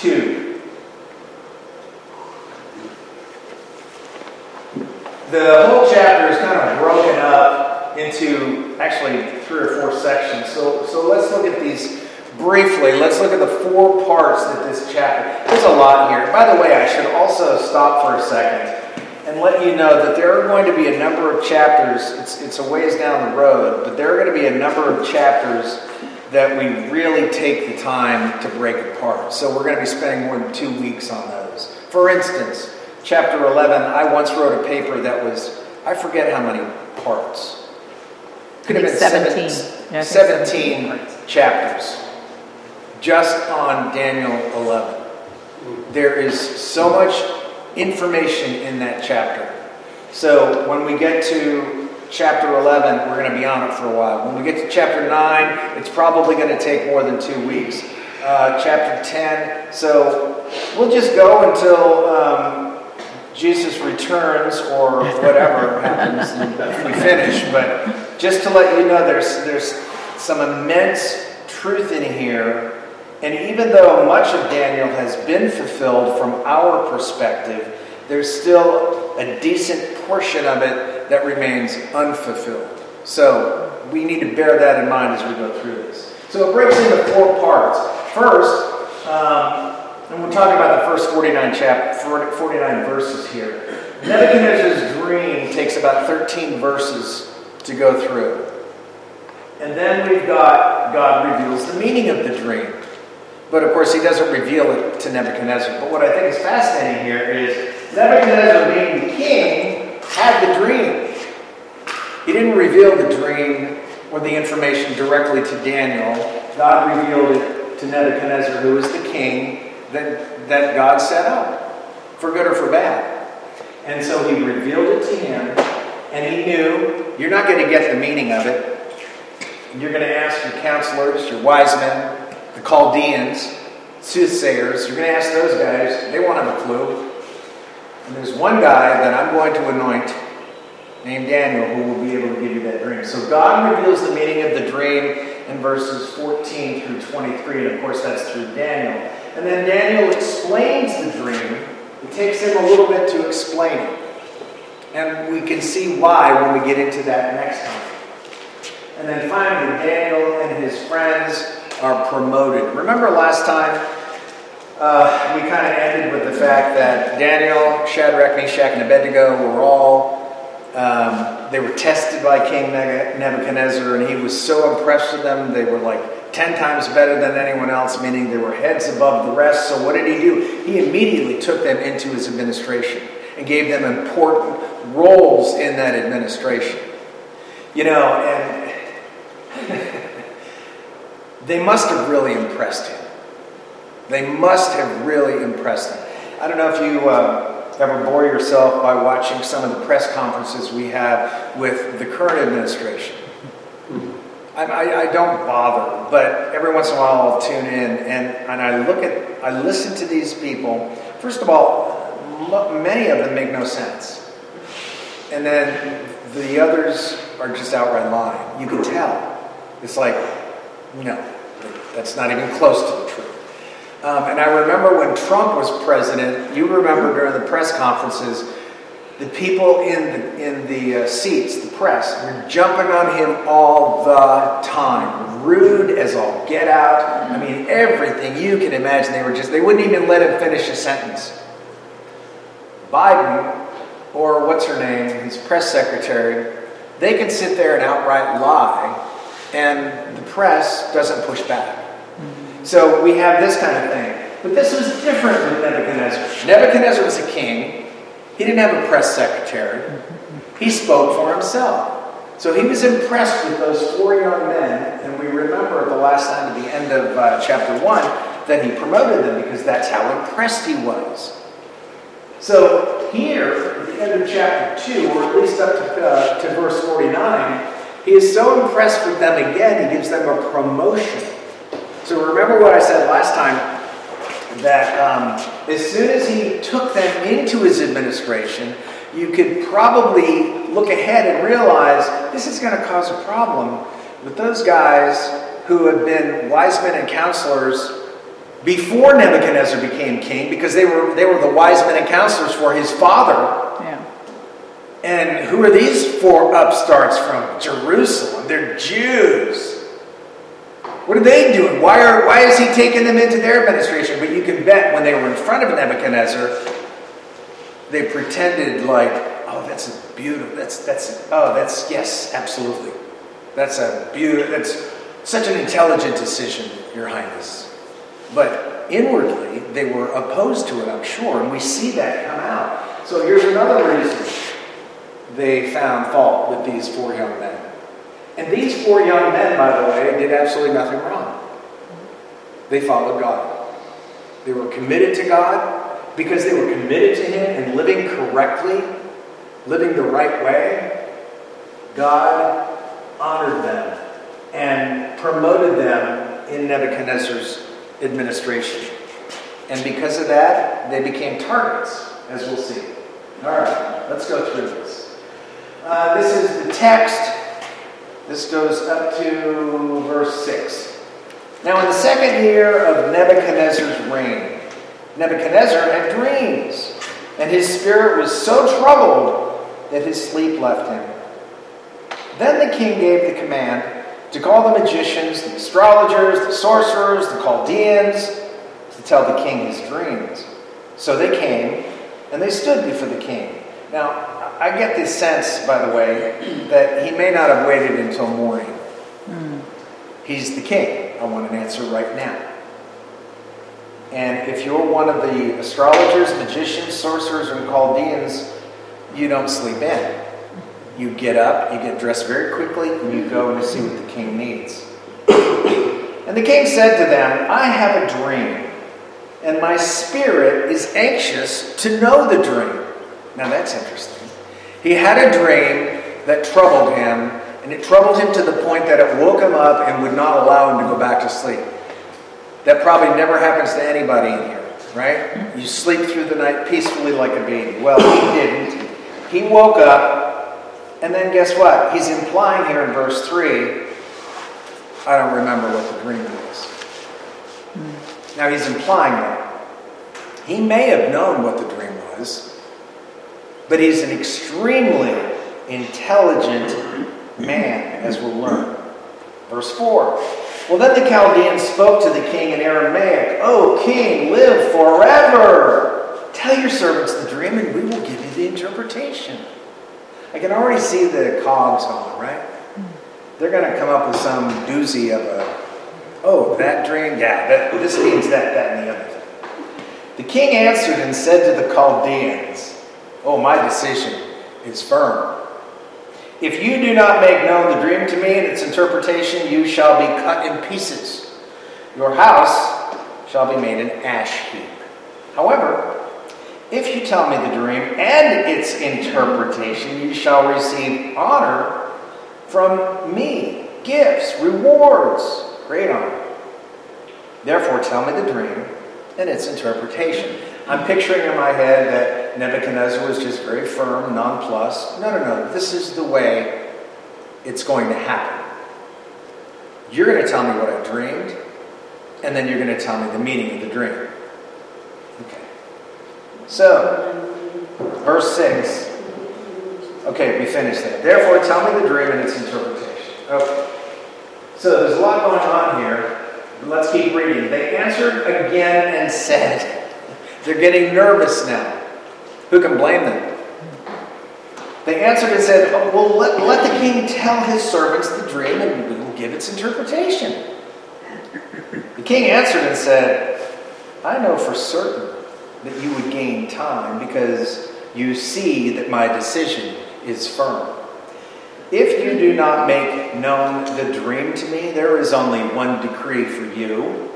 2. The whole chapter is kind of broken up into actually three or four sections. So, so let's look at these briefly. Let's look at the four parts that this chapter. There's a lot here. By the way, I should also stop for a second and let you know that there are going to be a number of chapters. It's, it's a ways down the road, but there are going to be a number of chapters that we really take the time to break apart. So we're going to be spending more than two weeks on those. For instance, chapter 11, I once wrote a paper that was, I forget how many parts. Could have been 17. 17, yeah, 17 chapters just on Daniel 11. There is so much information in that chapter. So when we get to chapter 11, we're going to be on it for a while. When we get to chapter 9, it's probably going to take more than two weeks. Uh, chapter 10, so we'll just go until um, Jesus returns or whatever happens and we finish. But just to let you know, there's, there's some immense truth in here and even though much of Daniel has been fulfilled from our perspective, there's still a decent portion of it that remains unfulfilled. So we need to bear that in mind as we go through this. So it breaks into four parts. First, um, and we're talking about the first 49 chap 49 verses here. Nebuchadnezzar's dream takes about 13 verses to go through. And then we've got God reveals the meaning of the dream. But of course, he doesn't reveal it to Nebuchadnezzar. But what I think is fascinating here is Nebuchadnezzar, being the king, had the dream. He didn't reveal the dream or the information directly to Daniel. God revealed it to Nebuchadnezzar, who was the king that, that God set up, for good or for bad. And so he revealed it to him, and he knew you're not going to get the meaning of it. You're going to ask your counselors, your wise men, the Chaldeans, soothsayers. You're going to ask those guys, they won't have a clue. And there's one guy that I'm going to anoint named Daniel who will be able to give you that dream. So God reveals the meaning of the dream in verses 14 through 23, and of course that's through Daniel. And then Daniel explains the dream. It takes him a little bit to explain it. And we can see why when we get into that next time. And then finally, Daniel and his friends are promoted. Remember last time uh, we kind of ended with the fact that Daniel, Shadrach, Meshach, and Abednego were all um, they were tested by King Nebuchadnezzar, and he was so impressed with them. They were like ten times better than anyone else, meaning they were heads above the rest. So what did he do? He immediately took them into his administration and gave them important roles in that administration. You know, and They must have really impressed him. They must have really impressed them. I don't know if you uh, ever bore yourself by watching some of the press conferences we have with the current administration. I, I, I, don't bother, but every once in a while I'll tune in and, and I look at, I listen to these people. First of all, many of them make no sense. And then the others are just outright lying. You can tell. It's like, no, that's not even close to the truth. Um, and I remember when Trump was president, you remember during the press conferences, the people in the, in the uh, seats, the press, were jumping on him all the time. Rude as all get out. I mean, everything you can imagine. They were just, they wouldn't even let him finish a sentence. Biden, or what's her name, his press secretary, they can sit there and outright lie and the press doesn't push back. So we have this kind of thing. But this was different with Nebuchadnezzar. Nebuchadnezzar was a king. He didn't have a press secretary. He spoke for himself. So he was impressed with those four young men, and we remember the last time at the end of uh, chapter 1 that he promoted them because that's how impressed he was. So here, at the end of chapter 2, or at least up to, uh, to verse 49, he is so impressed with them again, he gives them a promotion. So remember what I said last time that um, as soon as he took them into his administration, you could probably look ahead and realize this is going to cause a problem with those guys who have been wise men and counselors before Nebuchadnezzar became king because they were, they were the wise men and counselors for his father. Yeah. And who are these four upstarts from Jerusalem? They're Jews. What are they doing? Why, are, why is he taking them into their administration? But you can bet when they were in front of Nebuchadnezzar, they pretended like, oh, that's a beautiful, that's, that's, oh, that's, yes, absolutely. That's a beautiful, that's such an intelligent decision, Your Highness. But inwardly, they were opposed to it, I'm sure, and we see that come out. So here's another reason they found fault with these four young men. And these four young men, by the way, did absolutely nothing wrong. They followed God. They were committed to God because they were committed to Him and living correctly, living the right way. God honored them and promoted them in Nebuchadnezzar's administration. And because of that, they became targets, as we'll see. All right, let's go through this. Uh, this is the text. This goes up to verse 6. Now, in the second year of Nebuchadnezzar's reign, Nebuchadnezzar had dreams, and his spirit was so troubled that his sleep left him. Then the king gave the command to call the magicians, the astrologers, the sorcerers, the Chaldeans, to tell the king his dreams. So they came, and they stood before the king. Now, I get this sense, by the way, that he may not have waited until morning. Mm. He's the king. I want an answer right now. And if you're one of the astrologers, magicians, sorcerers, and Chaldeans, you don't sleep in. You get up, you get dressed very quickly, and you go and see what the king needs. And the king said to them, I have a dream, and my spirit is anxious to know the dream. Now that's interesting. He had a dream that troubled him, and it troubled him to the point that it woke him up and would not allow him to go back to sleep. That probably never happens to anybody in here, right? You sleep through the night peacefully like a baby. Well, he didn't. He woke up and then guess what? He's implying here in verse 3 I don't remember what the dream was. Now he's implying that. He may have known what the dream was, but he's an extremely intelligent man, as we'll learn. Verse 4 Well, then the Chaldeans spoke to the king in Aramaic, O king, live forever! Tell your servants the dream, and we will give you the interpretation. I can already see the cogs on, right? They're going to come up with some doozy of a, oh, that dream, yeah, that, this means that, that, and the other thing. The king answered and said to the Chaldeans, Oh, my decision is firm. If you do not make known the dream to me and its interpretation, you shall be cut in pieces. Your house shall be made an ash heap. However, if you tell me the dream and its interpretation, you shall receive honor from me, gifts, rewards, great honor. Therefore, tell me the dream and its interpretation. I'm picturing in my head that Nebuchadnezzar was just very firm, nonplussed. No, no, no. This is the way it's going to happen. You're going to tell me what I dreamed, and then you're going to tell me the meaning of the dream. Okay. So, verse 6. Okay, we finished that. Therefore, tell me the dream and its interpretation. Okay. So, there's a lot going on here. Let's keep reading. They answered again and said, They're getting nervous now. Who can blame them? They answered and said, oh, Well, let, let the king tell his servants the dream and we will give its interpretation. The king answered and said, I know for certain that you would gain time because you see that my decision is firm. If you do not make known the dream to me, there is only one decree for you.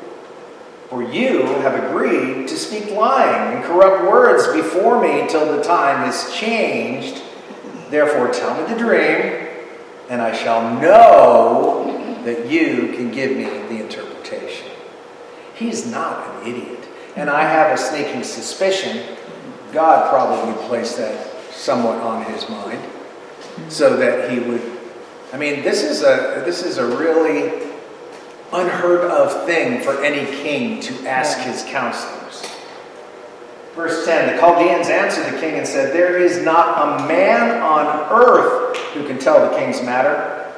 For you have agreed to speak lying and corrupt words before me till the time is changed. Therefore, tell me the dream, and I shall know that you can give me the interpretation. He's not an idiot. And I have a sneaking suspicion God probably placed that somewhat on his mind so that he would. I mean, this is a, this is a really unheard of thing for any king to ask his counselors. Verse 10 The Chaldeans answered the king and said, There is not a man on earth who can tell the king's matter.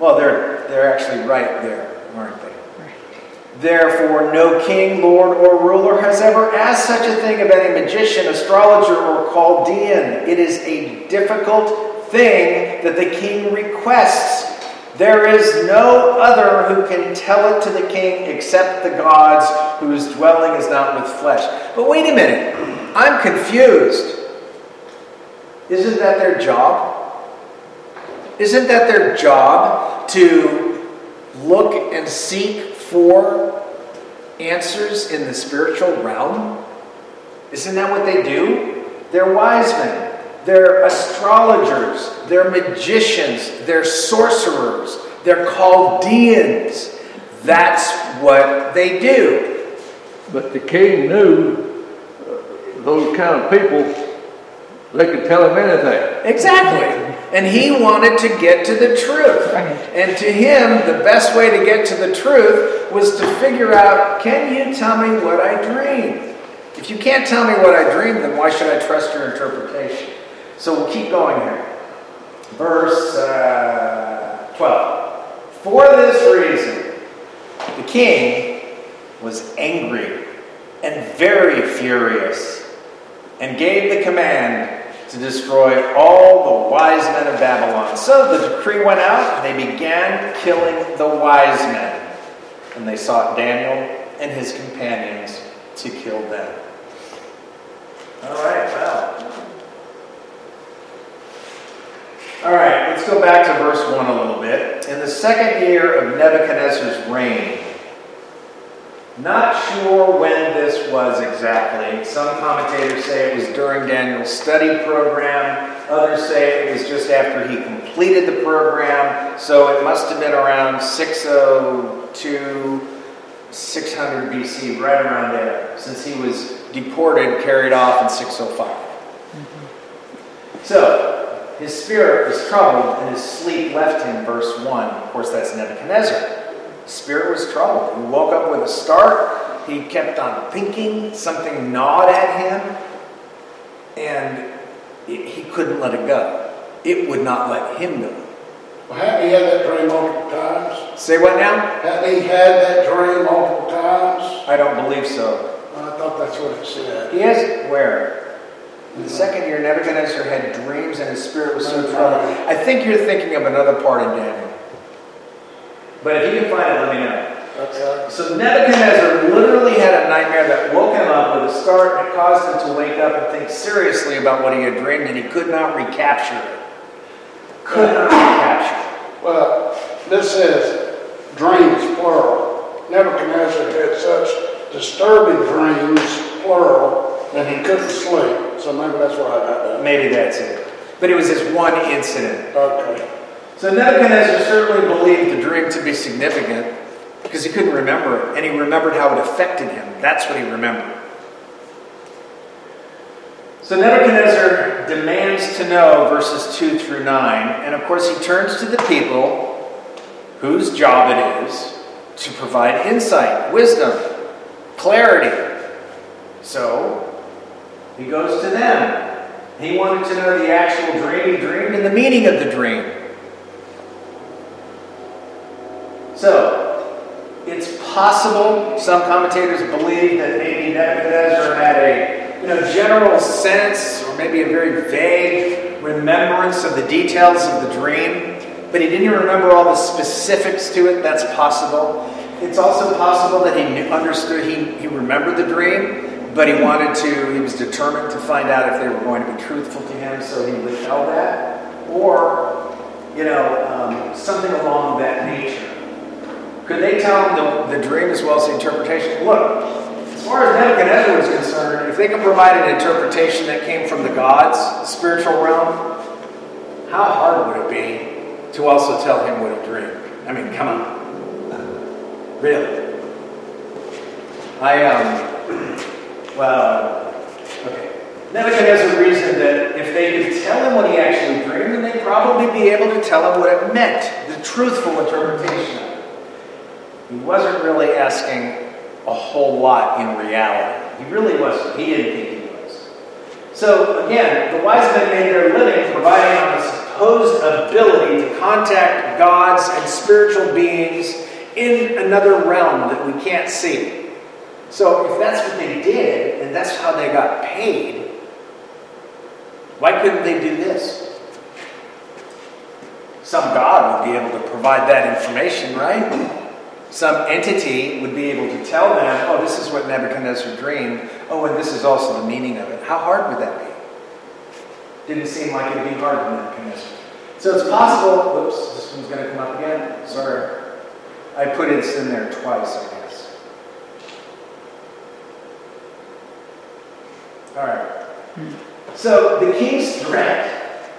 Well, they're, they're actually right there, aren't they? Therefore, no king, lord, or ruler has ever asked such a thing of any magician, astrologer, or Chaldean. It is a difficult thing that the king requests. There is no other who can tell it to the king except the gods whose dwelling is not with flesh. But wait a minute, I'm confused. Isn't that their job? Isn't that their job to look and seek for answers in the spiritual realm? Isn't that what they do? They're wise men. They're astrologers. They're magicians. They're sorcerers. They're Chaldeans. That's what they do. But the king knew uh, those kind of people, they could tell him anything. Exactly. And he wanted to get to the truth. And to him, the best way to get to the truth was to figure out can you tell me what I dreamed? If you can't tell me what I dreamed, then why should I trust your interpretation? So we'll keep going here. Verse uh, 12. For this reason, the king was angry and very furious and gave the command to destroy all the wise men of Babylon. So the decree went out, and they began killing the wise men. And they sought Daniel and his companions to kill them. All right, well. All right, let's go back to verse 1 a little bit. In the second year of Nebuchadnezzar's reign, not sure when this was exactly. Some commentators say it was during Daniel's study program. Others say it was just after he completed the program. So it must have been around 602, 600 BC, right around there, since he was deported, carried off in 605. Mm-hmm. So his spirit was troubled and his sleep left him, verse 1. Of course, that's Nebuchadnezzar. His Spirit was troubled. He woke up with a start. He kept on thinking. Something gnawed at him. And he couldn't let it go. It would not let him go. Well, hadn't he had that dream multiple times? Say what now? Hadn't he had that dream multiple times? I don't believe so. I thought that's what it said. He has where? In the second year, Nebuchadnezzar had dreams and his spirit was so troubled. I think you're thinking of another part in Daniel. But if you can find it, let me know. Okay. So Nebuchadnezzar literally had a nightmare that woke him up with a start and it caused him to wake up and think seriously about what he had dreamed, and he could not recapture it. Could not recapture it. Well, this says dreams, plural. Nebuchadnezzar had such disturbing dreams, plural, that he couldn't sleep. So maybe that's why I got that. Maybe that's it. But it was this one incident. Okay. So Nebuchadnezzar certainly believed the dream to be significant because he couldn't remember it, and he remembered how it affected him. That's what he remembered. So Nebuchadnezzar demands to know verses 2 through 9, and of course he turns to the people whose job it is to provide insight, wisdom, clarity. So he goes to them. He wanted to know the actual dream he dreamed and the meaning of the dream. So, it's possible, some commentators believe that maybe Nebuchadnezzar had a you know, general sense or maybe a very vague remembrance of the details of the dream, but he didn't remember all the specifics to it. That's possible. It's also possible that he understood, he, he remembered the dream, but he wanted to, he was determined to find out if they were going to be truthful to him, so he withheld that. Or, you know, um, something along that nature. Could they tell him the, the dream as well as the interpretation? Look, as far as Nebuchadnezzar was concerned, if they could provide an interpretation that came from the gods, the spiritual realm, how hard would it be to also tell him what he dreamed? I mean, come on. Really? I, um, well, okay. Nebuchadnezzar reasoned that if they could tell him what he actually dreamed, then they'd probably be able to tell him what it meant, the truthful interpretation of it. He wasn't really asking a whole lot in reality. He really wasn't. He didn't think he was. So again, the wise men made their living providing on the supposed ability to contact gods and spiritual beings in another realm that we can't see. So if that's what they did, and that's how they got paid, why couldn't they do this? Some God would be able to provide that information, right? Some entity would be able to tell them, oh, this is what Nebuchadnezzar dreamed. Oh, and this is also the meaning of it. How hard would that be? Didn't seem like it'd be hard for Nebuchadnezzar. So it's possible, whoops, this one's going to come up again. Sorry. I put it in there twice, I guess. All right. So the king's threat,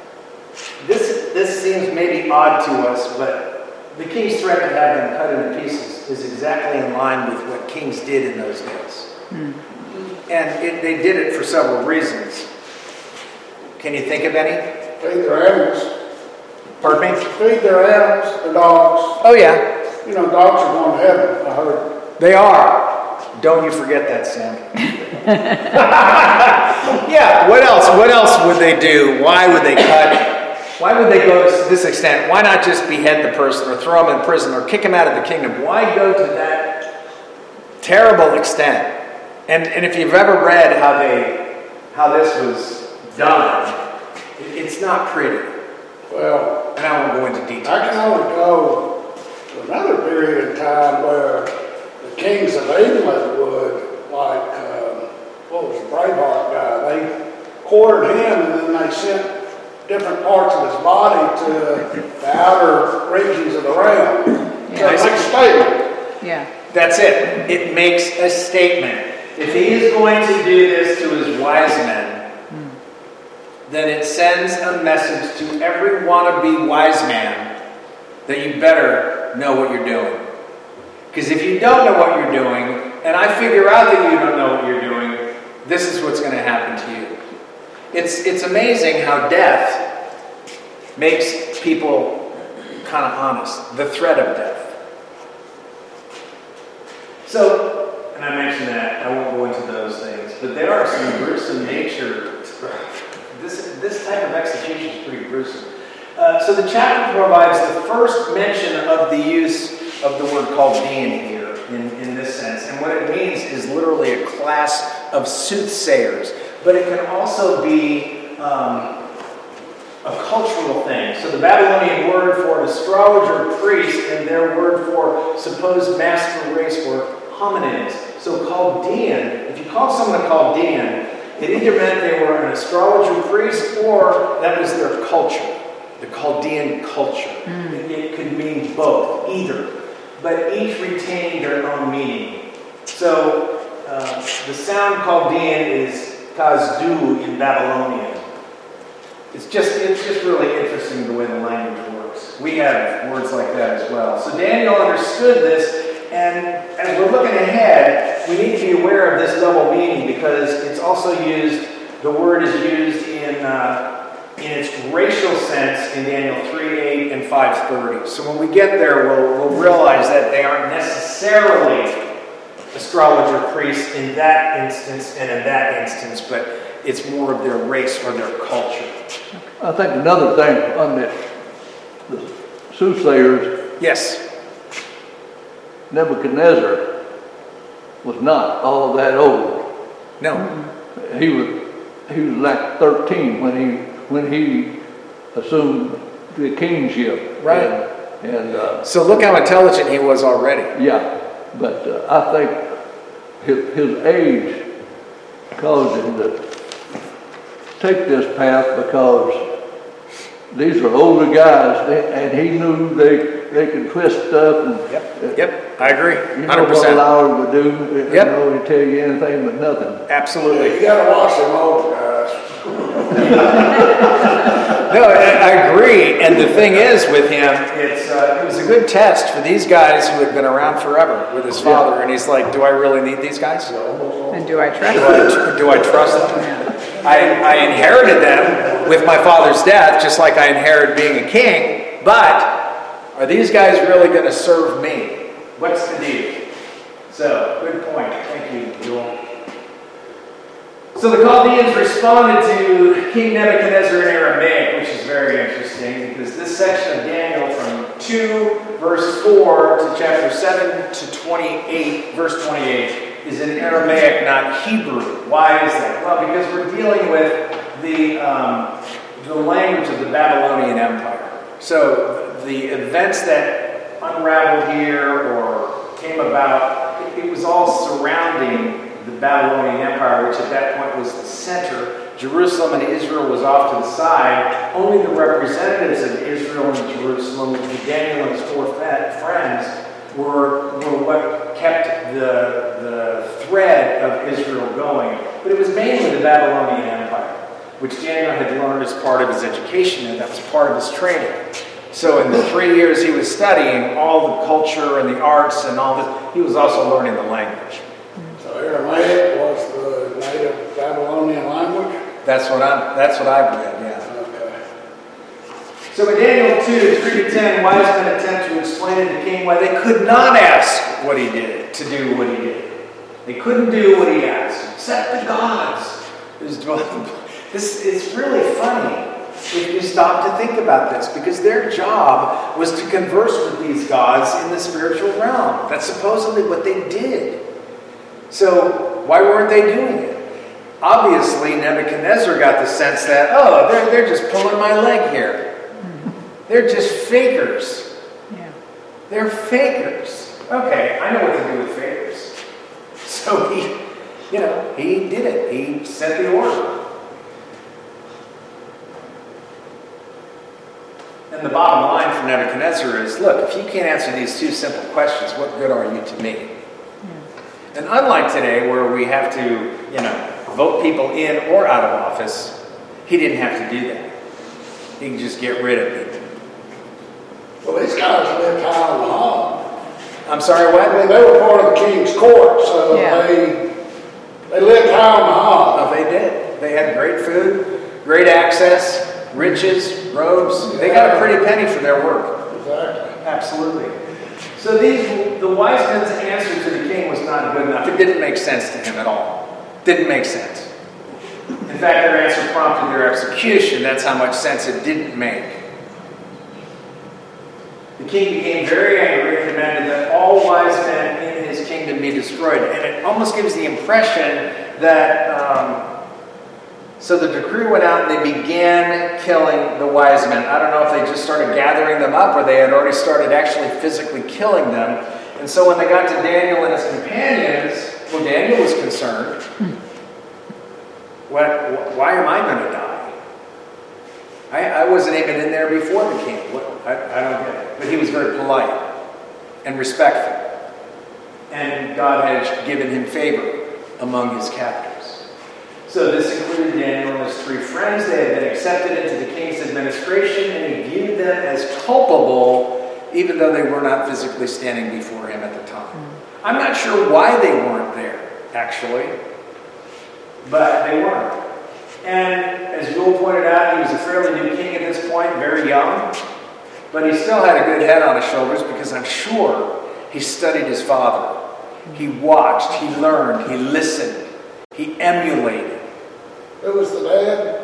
this, this seems maybe odd to us, but the king's threat to have them cut into pieces is exactly in line with what kings did in those days. Hmm. And it, they did it for several reasons. Can you think of any? Feed their animals, Pardon me? feed their animals, the dogs. Oh, yeah. You know, dogs are going to heaven, I heard. They are. Don't you forget that, Sam. yeah, what else? What else would they do? Why would they cut? Why would they go to this extent? Why not just behead the person or throw him in prison or kick him out of the kingdom? Why go to that terrible extent? And, and if you've ever read how they how this was done, it's not pretty. Well, And I won't go into detail. I can only go to another period of time where the kings of England would, like, what was the Braveheart guy? They quartered him and then they sent different parts of his body to the outer regions of the realm. So it makes a statement. Yeah. That's it. It makes a statement. If he is going to do this to his wise men, hmm. then it sends a message to every wannabe wise man that you better know what you're doing. Because if you don't know what you're doing, and I figure out that you don't know what you're doing, this is what's going to happen to you. It's, it's amazing how death makes people kind of honest. The threat of death. So, and I mentioned that, I won't go into those things, but there are some gruesome nature. This, this type of execution is pretty gruesome. Uh, so the chapter provides the first mention of the use of the word Chaldean here in, in this sense. And what it means is literally a class of soothsayers, but it can also be um, a cultural thing. So the Babylonian word for an astrologer priest and their word for supposed master race were hominids. So Chaldean, if you call someone a Chaldean, it either meant they were an astrologer priest or that was their culture, the Chaldean culture. It, it could mean both, either. But each retained their own meaning. So uh, the sound Chaldean is Kazdu in Babylonian. It's just it's just really interesting the way the language works. We have words like that as well. So Daniel understood this, and as we're looking ahead, we need to be aware of this double meaning because it's also used. The word is used in uh, in its racial sense in Daniel three eight and five thirty. So when we get there, we'll, we'll realize that they aren't necessarily astrologer priests in that instance and in that instance, but it's more of their race or their culture. I think another thing on the, the soothsayers, Yes. Nebuchadnezzar was not all that old. No. He was, he was like thirteen when he, when he assumed the kingship. Right. And, and, uh, So look how intelligent he was already. yeah, but uh, I think his, his age caused him to take this path because these are older guys and he knew they, they could twist stuff and. Yep. Yep. I agree. 100%. You Hundred know what percent. allow him to do, you Yep. know, he tell you anything but nothing. Absolutely. You gotta watch them older guys. No, I, I agree. And the thing is with him, it's uh, it was a good test for these guys who had been around forever with his father. And he's like, "Do I really need these guys? And do I trust them? do I trust them?" I, I inherited them with my father's death, just like I inherited being a king. But are these guys really going to serve me? What's the deal? So, good point. Thank you, Joel. So the Chaldeans responded to King Nebuchadnezzar in Aramaic, which is very interesting because this section of Daniel from 2 verse 4 to chapter 7 to 28, verse 28, is in Aramaic, not Hebrew. Why is that? Well, because we're dealing with the, um, the language of the Babylonian Empire. So the events that unraveled here or came about, it, it was all surrounding the Babylonian Empire, which at that point was the center. Jerusalem and Israel was off to the side. Only the representatives of Israel and Jerusalem, Daniel and his four friends, were, were what kept the, the thread of Israel going. But it was mainly the Babylonian Empire, which Daniel had learned as part of his education, and that was part of his training. So in the three years he was studying all the culture and the arts and all this, he was also learning the language. Aramaic was the native Babylonian language? That's what I'm. That's what I've read. Yeah. Okay. So in Daniel two three to ten, wise men attempt to explain to the king why they could not ask what he did to do what he did. They couldn't do what he asked, except the gods. This is really funny if you stop to think about this, because their job was to converse with these gods in the spiritual realm. That's supposedly what they did. So, why weren't they doing it? Obviously, Nebuchadnezzar got the sense that, oh, they're, they're just pulling my leg here. They're just fakers. Yeah. They're fakers. Okay, I know what to do with fakers. So he, you know, he did it. He sent the order. And the bottom line for Nebuchadnezzar is look, if you can't answer these two simple questions, what good are you to me? And unlike today, where we have to, you know, vote people in or out of office, he didn't have to do that. He can just get rid of people. Well, these guys lived high on the hog. I'm sorry, I what? mean, they were part of the king's court, so Yeah. they, they lived high on the hog. Oh, they did. They had great food, great access, riches, robes. They got a pretty penny for their work. Exactly. Absolutely. So these, the wise men's answer to the king was not good enough. It didn't make sense to him at all. Didn't make sense. In fact, their answer prompted their execution. That's how much sense it didn't make. The king became very angry and demanded that all wise men in his kingdom be destroyed. And it almost gives the impression that. Um, so the decree went out and they began killing the wise men. I don't know if they just started gathering them up or they had already started actually physically killing them. And so when they got to Daniel and his companions, well, Daniel was concerned. What, why am I going to die? I, I wasn't even in there before the king. What, I, I don't get it. But he was very polite and respectful. And God had given him favor among his captors. So this included Daniel and his three friends. They had been accepted into the king's administration, and he viewed them as culpable, even though they were not physically standing before him at the time. Hmm. I'm not sure why they weren't there, actually, but they weren't. And as Joel pointed out, he was a fairly new king at this point, very young, but he still had a good head on his shoulders because I'm sure he studied his father. Hmm. He watched, he learned, he listened, he emulated. Who was the dad?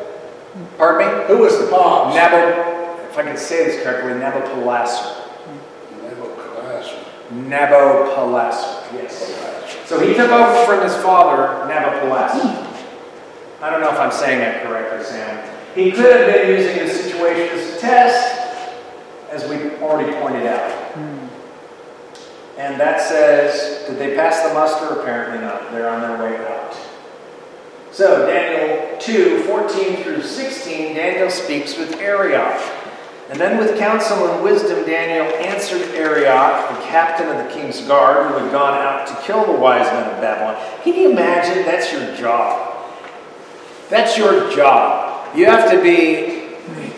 Pardon me? Who was the pops? Nabo, if I can say this correctly, Nabopolassar. Nabopolassar, yes. So he took over from his father, Nabopolassar. I don't know if I'm saying that correctly, Sam. He could have been using the situation as a test, as we already pointed out. And that says, did they pass the muster? Apparently not. They're on their way out. So, Daniel 2 14 through 16, Daniel speaks with Arioch. And then, with counsel and wisdom, Daniel answered Arioch, the captain of the king's guard, who had gone out to kill the wise men of Babylon. Can you imagine? That's your job. That's your job. You have to be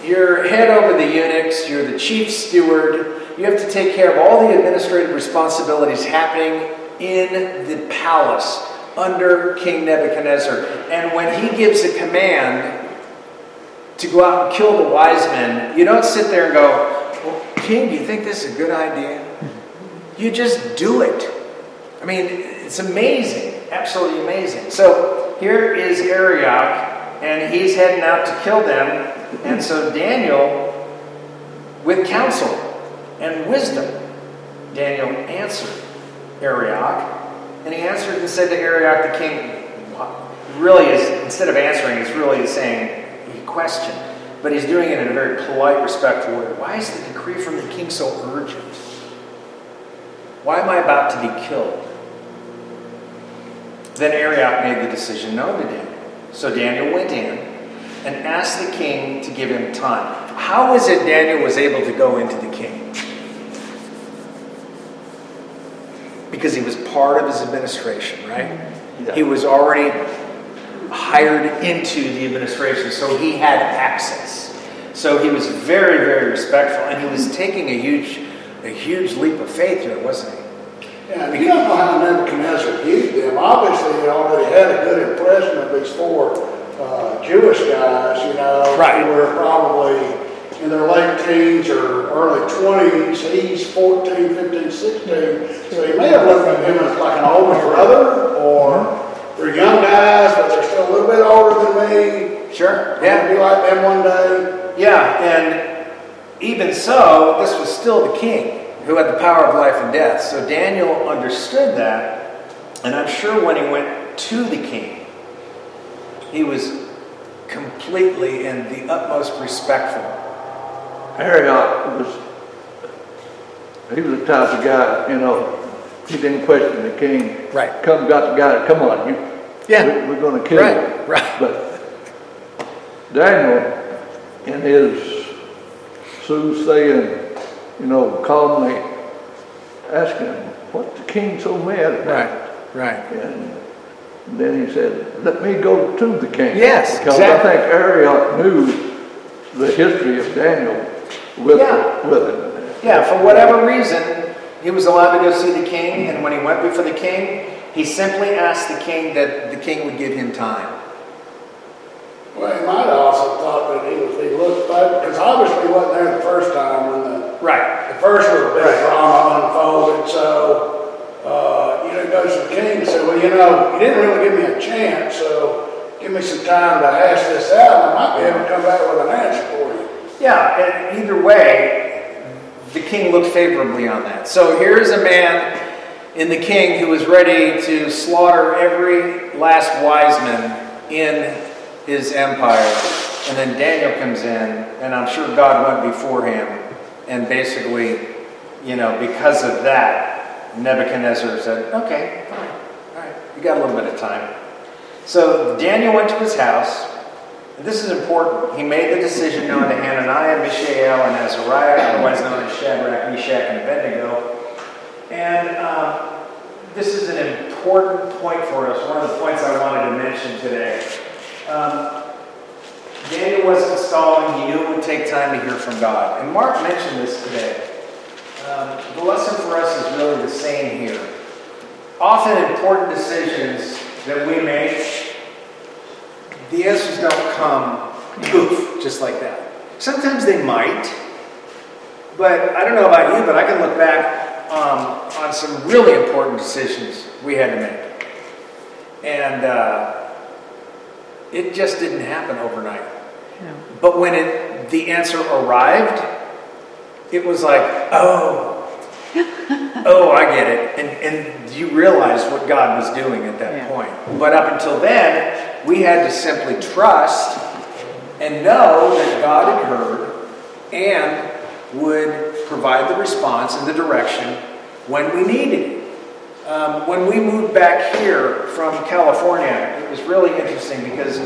your head over the eunuchs, you're the chief steward, you have to take care of all the administrative responsibilities happening in the palace under King Nebuchadnezzar. And when he gives a command to go out and kill the wise men, you don't sit there and go, well, King, do you think this is a good idea? you just do it. I mean, it's amazing, absolutely amazing. So here is Arioch, and he's heading out to kill them. And so Daniel, with counsel and wisdom, Daniel answered Arioch. And he answered and said to Arioch the king, really is, instead of answering, he's really saying, he questioned. But he's doing it in a very polite, respectful way. Why is the decree from the king so urgent? Why am I about to be killed? Then Arioch made the decision known to Daniel. So Daniel went in and asked the king to give him time. How is it Daniel was able to go into the king? Because he was part of his administration, right? Yeah. He was already hired into the administration, so he had access. So he was very, very respectful, and he was taking a huge, a huge leap of faith here, wasn't he? Yeah, and you don't know how Nebuchadnezzar viewed them. Obviously, he already had a good impression of these four uh, Jewish guys, you know, Right. who were probably in their late teens or early 20s. He's 14, 15, 16. So he may have looked at him as like an older brother, or they're young guys, but they're still a little bit older than me. Sure. I'm gonna be like them one day. Yeah, and even so, this was still the king who had the power of life and death. So Daniel understood that, and I'm sure when he went to the king, he was completely and the utmost respectful. Arioch was, he was the type of guy, you know, he didn't question the king. Right. Come, got the guy, come on, you. Yeah. we- We're gonna kill you. Right, right. But Daniel, in his soothsaying, you know, calmly asking him, what's the king so mad about? right. And then he said, let me go to the king. Yes, Because exactly. I think Arioch knew the history of Daniel with, Yeah. with him. Yeah, for whatever reason, he was allowed to go see the king, and when he went before the king, he simply asked the king that the king would give him time. Well, he might have also thought that he was, he looked back, because obviously he wasn't there the first time when the Right. The first little bit Right. of drama unfolded, so, uh, you know, he goes to the king and said, well, you know, you didn't really give me a chance, so give me some time to hash this out, and I might be able to come back with an answer for you. Yeah, and either way, the king looked favorably on that. So here's a man in the king who was ready to slaughter every last wise man in his empire. And then Daniel comes in, and I'm sure God went before him. And basically, you know, because of that, Nebuchadnezzar said, okay, fine, all right, you got a little bit of time. So Daniel went to his house. And This is important. He made the decision known to Hananiah, Mishael, and Azariah, otherwise known as Shadrach, Meshach, and Abednego. And um, this is an important point for us, one of the points I wanted to mention today. Um, Daniel wasn't stalling, he knew it would take time to hear from God. And Mark mentioned this today. Um, the lesson for us is really the same here. Often important decisions that we make the answers don't come poof, just like that. Sometimes they might, but I don't know about you, but I can look back um, on some really important decisions we had to make. And uh, it just didn't happen overnight. No. But when it, the answer arrived, it was like, oh, oh, I get it. And, and you realized what God was doing at that Yeah. point. But up until then, we had to simply trust and know that God had heard and would provide the response and the direction when we needed it. Um, when we moved back here from California, it was really interesting because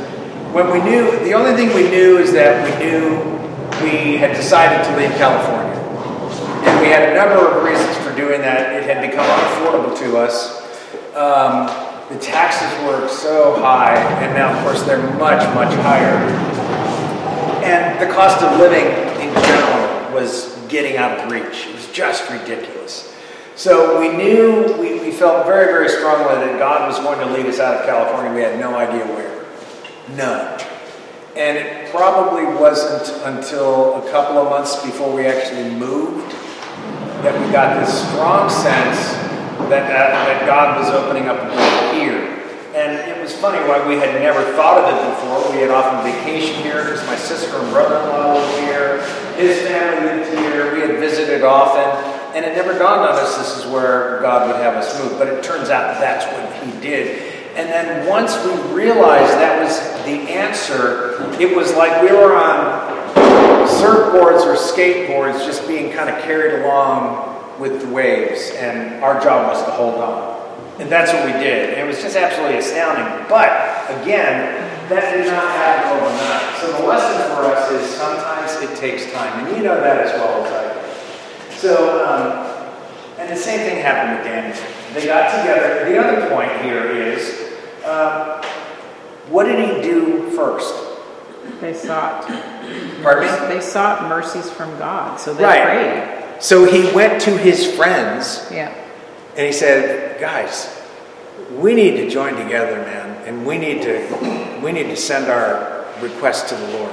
when we knew, the only thing we knew is that we knew we had decided to leave California. And we had a number of reasons for doing that. It had become unaffordable to us. Um, the taxes were so high, and now, of course, they're much, much higher. And the cost of living in general was getting out of reach. It was just ridiculous. So we knew, we, we felt very, very strongly that God was going to lead us out of California. We had no idea where. None. And it probably wasn't until a couple of months before we actually moved that we got this strong sense that, uh, that God was opening up a door here. And it was funny why we had never thought of it before. We had often vacationed here because my sister and brother-in-law lived here. His family lived here. We had visited often. And it never dawned on us this is where God would have us move. But it turns out that's what he did. And then once we realized that was the answer, it was like we were on surfboards or skateboards just being kind of carried along with the waves. And our job was to hold on. And that's what we did. And it was just absolutely astounding. But again, that did not happen overnight. So the lesson for us is sometimes it takes time. And you know that as well as I do. So, um, and the same thing happened with Daniel. They got together. The other point here is uh, what did he do first? They sought. Pardon me? They sought mercies from God, so they Right. prayed. So he went to his friends Yeah. and he said, "Guys, we need to join together, man, and we need to we need to send our request to the Lord.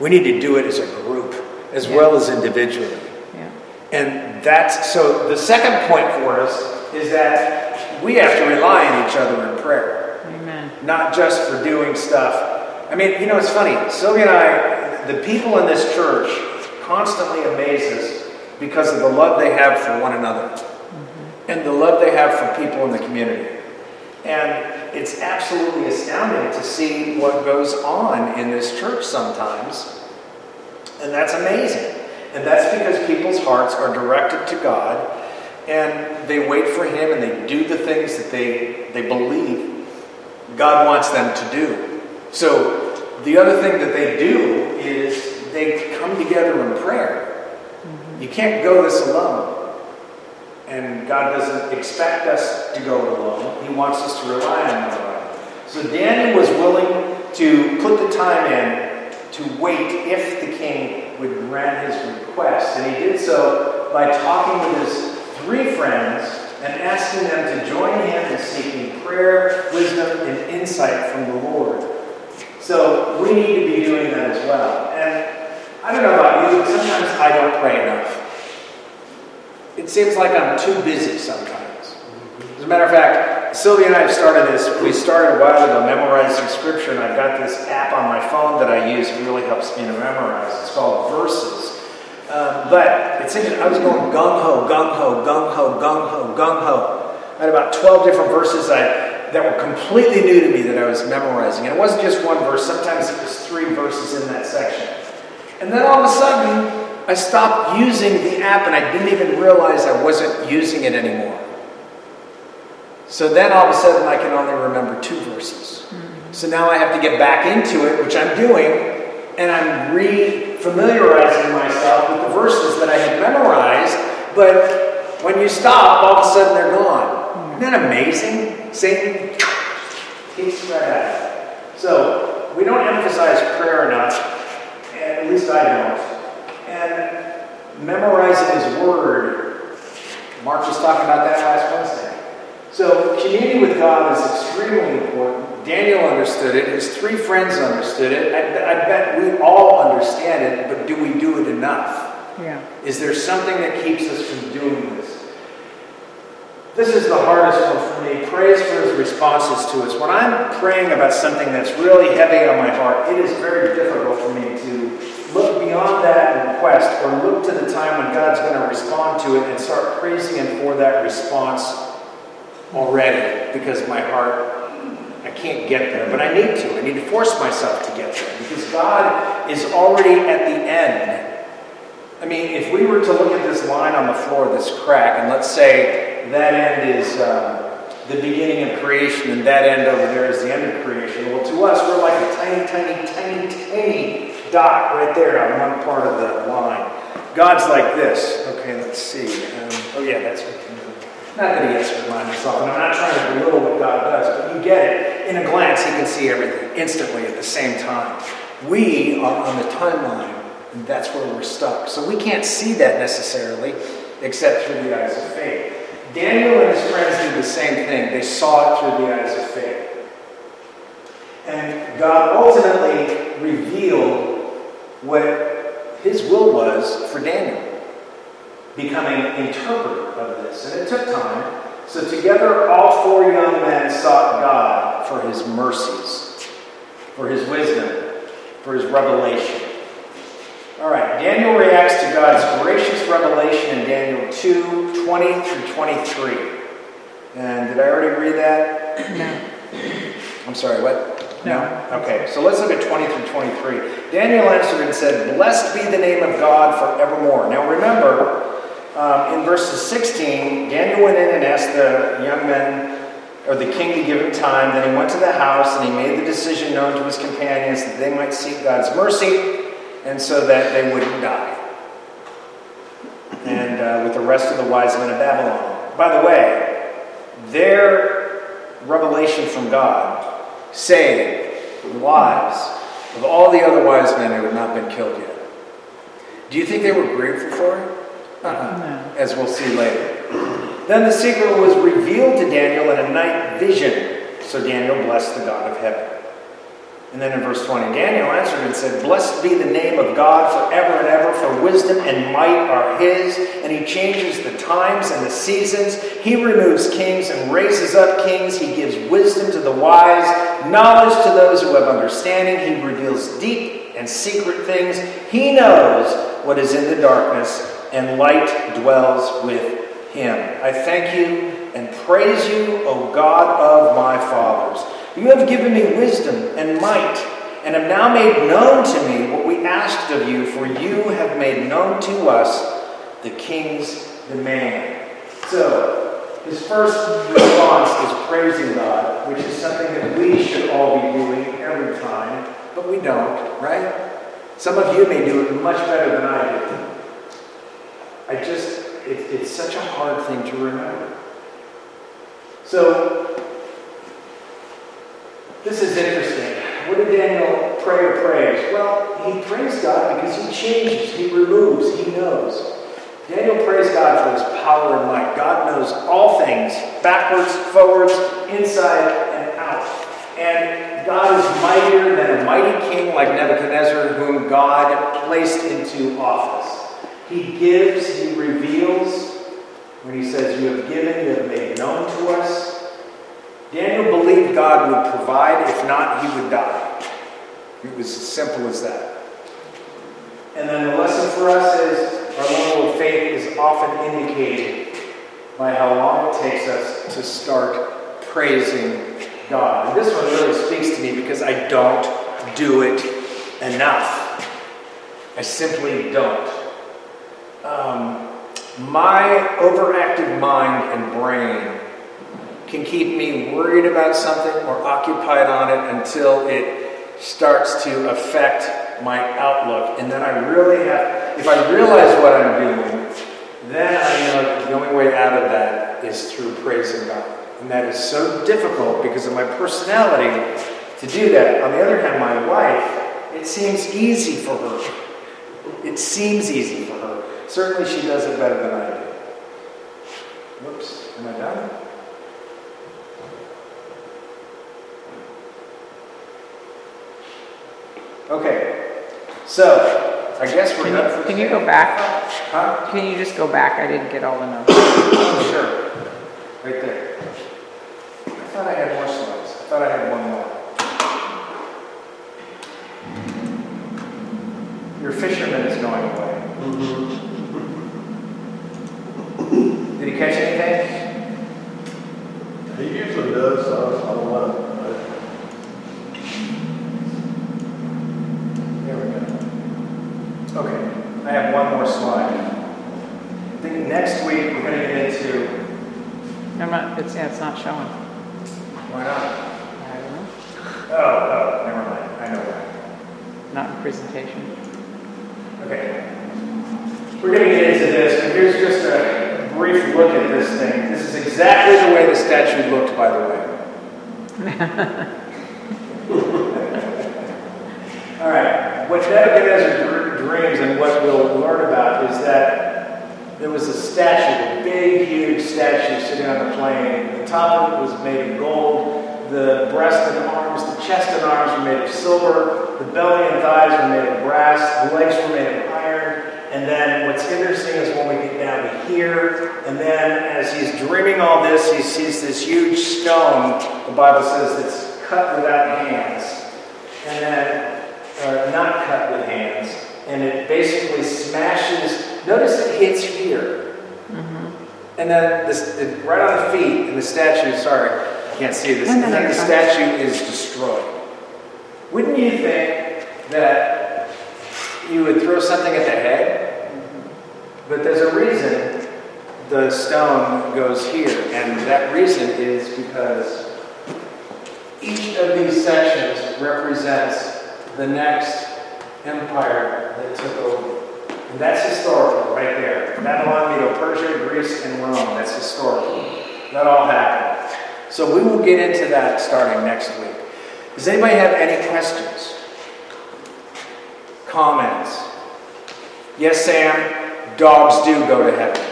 We need to do it as a group as Yeah. well as individually." Yeah. And that's so the second point for us is that we have to rely on each other in prayer Amen. not just for doing stuff. I mean, you know, it's funny. Sylvia and I, the people in this church constantly amaze us because of the love they have for one another mm-hmm. and the love they have for people in the community. And it's absolutely astounding to see what goes on in this church sometimes. And that's amazing. And that's because people's hearts are directed to God and they wait for Him and they do the things that they, they believe God wants them to do. So the other thing that they do is they come together in prayer. You can't go this alone. And God doesn't expect us to go alone. He wants us to rely on another. So Daniel was willing to put the time in to wait if the king would grant his request. And he did so by talking with his three friends and asking them to join him in seeking prayer, wisdom, and insight from the Lord. So we need to be doing that as well. And I don't know about you, but sometimes I don't pray enough. It seems like I'm too busy sometimes. As a matter of fact, Sylvia and I have started this. We started a while ago memorizing scripture, and I've got this app on my phone that I use. It really helps me to memorize. It's called Verses. Um, but it's in, I was going gung ho, gung ho, gung ho, gung ho, gung ho. I had about 12 different verses I, that were completely new to me that I was memorizing. And it wasn't just one verse, sometimes it was three verses in that section. And then all of a sudden, I stopped using the app and I didn't even realize I wasn't using it anymore. So then all of a sudden I can only remember two verses. Mm-hmm. So now I have to get back into it, which I'm doing, and I'm re familiarizing myself with the verses that I had memorized. But when you stop, all of a sudden they're gone. Mm-hmm. Isn't that amazing? Satan takes right out. So we don't emphasize prayer enough, at least I don't. And memorizing his word. Mark was talking about that last Wednesday. So community with God is extremely important. Daniel understood it. His three friends understood it. I, I bet we all understand it, but do we do it enough? Yeah. Is there something that keeps us from doing this? This is the hardest one for me. Praise for his responses to us. When I'm praying about something that's really heavy on my heart, it is very difficult for me to beyond that request or look to the time when God's going to respond to it and start praising him for that response already because my heart I can't get there, but I need to. I need to force myself to get there because God is already at the end. I mean, if we were to look at this line on the floor, this crack, and let's say that end is um, the beginning of creation and that end over there is the end of creation, well, to us, we're like a tiny, tiny, tiny, tiny dot right there on one part of the line. God's like this. Okay, let's see. Um, oh, yeah, that's what not that he has to remind himself, and I'm not trying to belittle what God does, but you get it. In a glance, he can see everything instantly at the same time. We are on the timeline, and that's where we're stuck. So we can't see that necessarily, except through the eyes of faith. Daniel and his friends did the same thing. They saw it through the eyes of faith. And God ultimately revealed what his will was for Daniel. becoming interpreter of this. And it took time. So together, all four young men sought God for his mercies, for his wisdom, for his revelation. All right, Daniel reacts to God's gracious revelation in Daniel 2 20 through 23. And did I already read that? No. I'm sorry, what? No. Okay, so let's look at 20 through 23. Daniel answered and said, Blessed be the name of God forevermore. Now remember, um, in verses 16, Daniel went in and asked the young men, or the king, to give him time. Then he went to the house and he made the decision known to his companions that they might seek God's mercy and so that they wouldn't die. And uh, with the rest of the wise men of Babylon. By the way, their revelation from God saved the lives of all the other wise men who had not been killed yet. Do you think they were grateful for it? Uh-uh. No. As we'll see later. Then the secret was revealed to Daniel in a night vision. So Daniel blessed the God of heaven. And then in verse 20, Daniel answered and said, Blessed be the name of God forever and ever, for wisdom and might are his, and he changes the times and the seasons. He removes kings and raises up kings. He gives wisdom to the wise, knowledge to those who have understanding. He reveals deep and secret things. He knows what is in the darkness, and light dwells with him. I thank you and praise you, O God of my fathers. You have given me wisdom and might, and have now made known to me what we asked of you, for you have made known to us the king's demand. So, his first response is praising God, which is something that we should all be doing every time, but we don't, right? Some of you may do it much better than I do. I just, it, it's such a hard thing to remember. So, this is interesting. What did Daniel pray or praise? Well, he praised God because he changes, he removes, he knows. Daniel praised God for his power and might. God knows all things, backwards, forwards, inside. And God is mightier than a mighty king like Nebuchadnezzar, whom God placed into office. He gives, he reveals. When he says, You have given, you have made known to us. Daniel believed God would provide, if not, he would die. It was as simple as that. And then the lesson for us is our level of faith is often indicated by how long it takes us to start praising God. And this one really speaks to me because I don't do it enough. I simply don't. Um, my overactive mind and brain can keep me worried about something or occupied on it until it starts to affect my outlook. And then I really have, if I realize what I'm doing, then I know the only way out of that is through praising God. And that is so difficult because of my personality to do that. On the other hand, my wife, it seems easy for her. It seems easy for her. Certainly she does it better than I do. Whoops, am I done? Okay, so I guess we're Can done for you, can you go back? Huh? Can you just go back? I didn't get all the notes. Sure. Right there. I thought I had more slides. I thought I had one more. Your fisherman is going away. Mm-hmm. Did he catch anything? He usually does, so I don't know. There we go. Okay, I have one more slide. I think next week we're going to get into. I'm not, it's, yeah, it's not showing. Why not? I don't know. Oh, oh, never mind. I know why. Not in presentation. Okay. We're going to get into this, but here's just a brief look at this thing. This is exactly the way the statue looked, by the way. All right. What Nebuchadnezzar dr- dreams and what we'll learn about is that there was a statue, a big, huge statue sitting on the plain. The top of it was made of gold. The breast and arms, the chest and arms were made of silver. The belly and thighs were made of brass. The legs were made of iron. And then what's interesting is when we get down to here, and then as he's dreaming all this, he sees this huge stone, the Bible says it's cut without hands. And then, or not cut with hands. And it basically smashes, notice it hits here. Mm-hmm. And then this, right on the feet, and the statue, sorry, I can't see this, and then the statue is destroyed. Wouldn't you think that you would throw something at the head? Mm-hmm. But there's a reason the stone goes here, and that reason is because each of these sections represents the next empire that took over. And that's historical, right there. Babylon, Medo, Persia, Greece, and Rome. That's historical. That all happened. So we will get into that starting next week. Does anybody have any questions? Comments? Yes, Sam, dogs do go to heaven.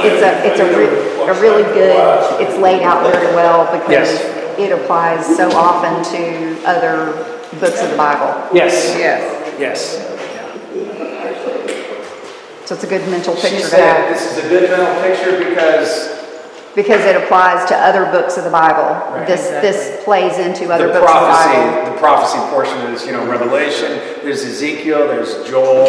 It's a, it's a, re- a really good, it's laid out very well because Yes. it applies so often to other books of the Bible. Yes. Yes. Yes. So it's a good mental picture to said this is a good mental picture because because it applies to other books of the Bible. Right. This, this plays into other the books of the Bible. prophecy, the prophecy portion is, you know, Revelation, there's Ezekiel, there's Joel,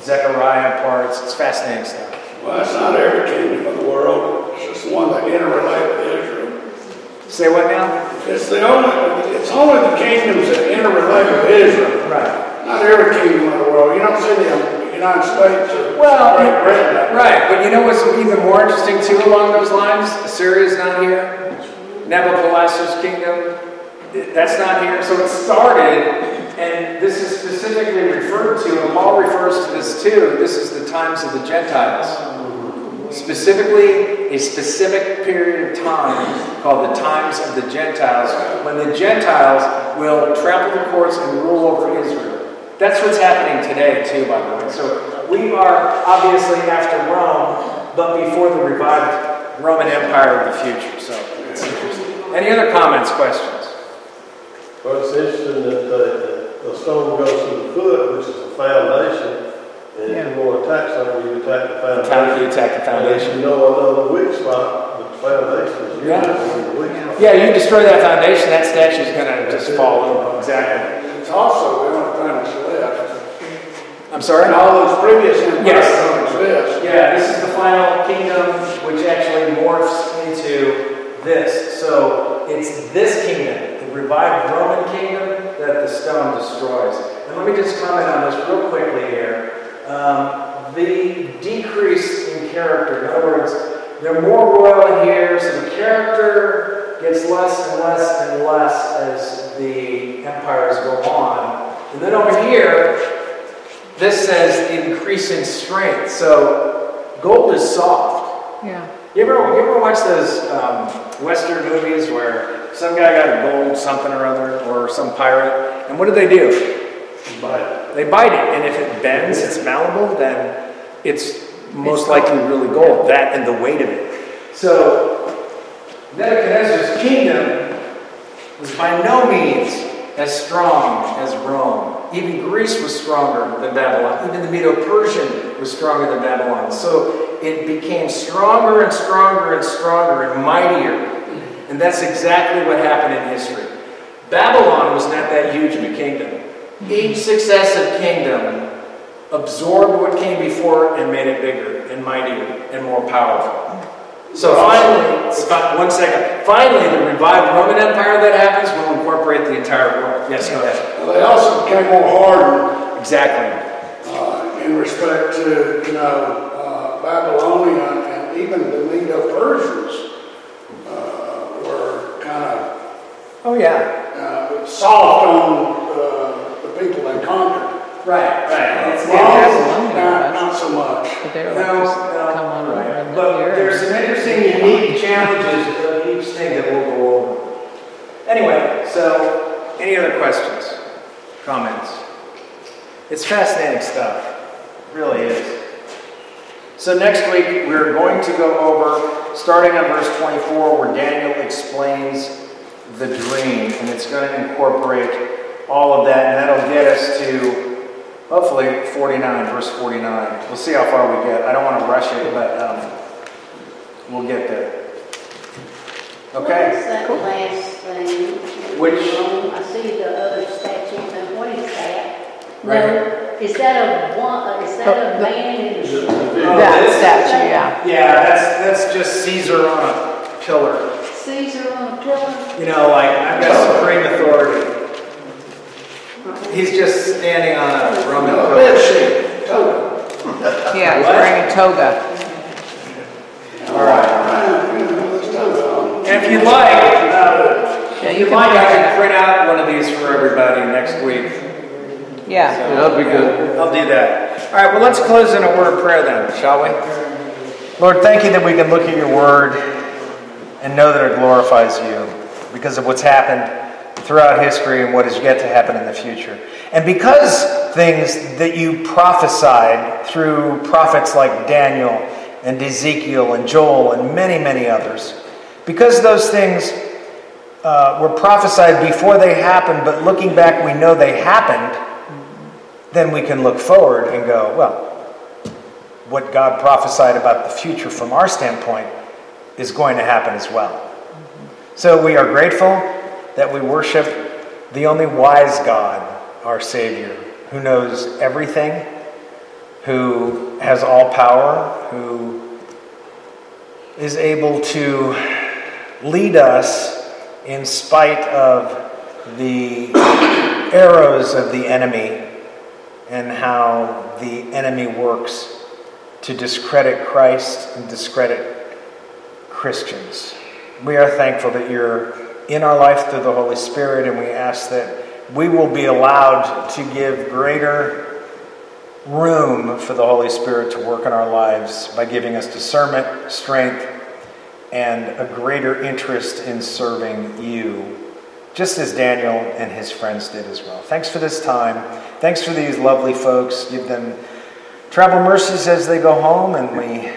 Zechariah parts. It's fascinating stuff. Well, it's not every kingdom of the world, it's just one that interrelate with Israel. Say what now? It's the only, it's only the kingdoms that interrelate with Israel. Right. Not every kingdom of the world. You don't see the United States or Well, Great Britain. right, but you know what's even more interesting too along those lines? Assyria's not here. Nabopolassar's kingdom, that's not here. So it started, and this is specifically referred to, and Paul refers to this too. This is the times of the Gentiles. Specifically, a specific period of time called the times of the Gentiles, when the Gentiles will trample the courts and rule over Israel. That's what's happening today, too, by the way. So we are obviously after Rome, but before the revived Roman Empire of the future. So it's interesting. Any other comments, questions? Well, it's interesting that the, the stone goes to the foot, which is the foundation. And if you want to attack something, you attack the foundation. You attack the And if foundation. you know another weak spot, the foundation is Yeah. usually the weak spot. Yeah, you destroy that foundation, that statue is going to just fall over. Exactly. It's also the only thing that's left. I'm sorry? And all those previous empires Yes. don't exist. Yeah, this is the final kingdom, which actually morphs into this. So it's this kingdom, the revived Roman kingdom, that the stone destroys. And let me just comment on this real quickly here. Um, the decrease in character, in other words, they're more royal here, so the character gets less and less and less as the empires go on. And then over here, this says increase in strength. So gold is soft. Yeah. You ever, you ever watch those um, Western movies where some guy got a gold something or other, or some pirate, and what do they do? But They bite it, and if it bends, it's malleable, then it's most likely really gold. That and the weight of it. So Nebuchadnezzar's kingdom was by no means as strong as Rome. Even Greece was stronger than Babylon. Even the Medo-Persian was stronger than Babylon. So it became stronger and stronger and stronger and mightier. And that's exactly what happened in history. Babylon was not that huge of a kingdom. Each successive kingdom absorbed what came before and made it bigger and mightier and more powerful. So finally, fi- one second. Finally, the revived Roman Empire that happens will incorporate the entire world. Yes, go ahead. Well, They also became more hardened Exactly. uh, in respect to, you know, uh, Babylonia and even the Medo-Persians uh, were kind of Oh yeah. uh, soft on uh, the people they conquered. Right. Right. It's Rome, Babylonia not, so much. But they were No, like no, uh, come on right. and But there's some interesting, unique challenges of each thing that we'll go over. Anyway, so any other questions, comments? It's fascinating stuff. It really is. So next week we're going to go over, starting on verse 24, where Daniel explains the dream, and it's going to incorporate all of that, and that'll get us to hopefully 49, verse 49. We'll see how far we get. I don't want to rush it, but um, we'll get there. Okay? is that last thing? Which- I see the other statue, and what is that? Right No, Is that a one, uh, is that a man in It's a? a- it's a big- Oh, That statue, yeah. Yeah, that's that's just Caesar on a pillar. Caesar on a pillar? You know, like I've got supreme authority. He's just standing on a Roman pillar. Bed sheet, total. Yeah, he's What? wearing a toga. All right. And if you'd like, Yeah, if you you'd can like, I print can print out one of these for everybody next week. Yeah, Yeah, that'd be good. I'll do that. All right, well, let's close in a word of prayer then, shall we? Lord, thank you that we can look at your word and know that it glorifies you because of what's happened throughout history and what is yet to happen in the future. And because things that you prophesied through prophets like Daniel and Ezekiel and Joel and many, many others, because those things uh, were prophesied before they happened, but looking back, we know they happened then we can look forward and go, well, what God prophesied about the future from our standpoint is going to happen as well. So we are grateful that we worship the only wise God, our Savior, who knows everything, who has all power, who is able to lead us in spite of the arrows of the enemy and how the enemy works to discredit Christ and discredit Christians. We are thankful that you're in our life through the Holy Spirit, and we ask that we will be allowed to give greater room for the Holy Spirit to work in our lives by giving us discernment, strength, and a greater interest in serving you just as Daniel and his friends did as well. Thanks for this time. Thanks for these lovely folks. Give them travel mercies as they go home, and we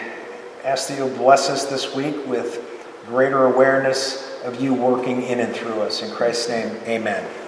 ask that you'll bless us this week with greater awareness of you working in and through us. In Christ's name, amen.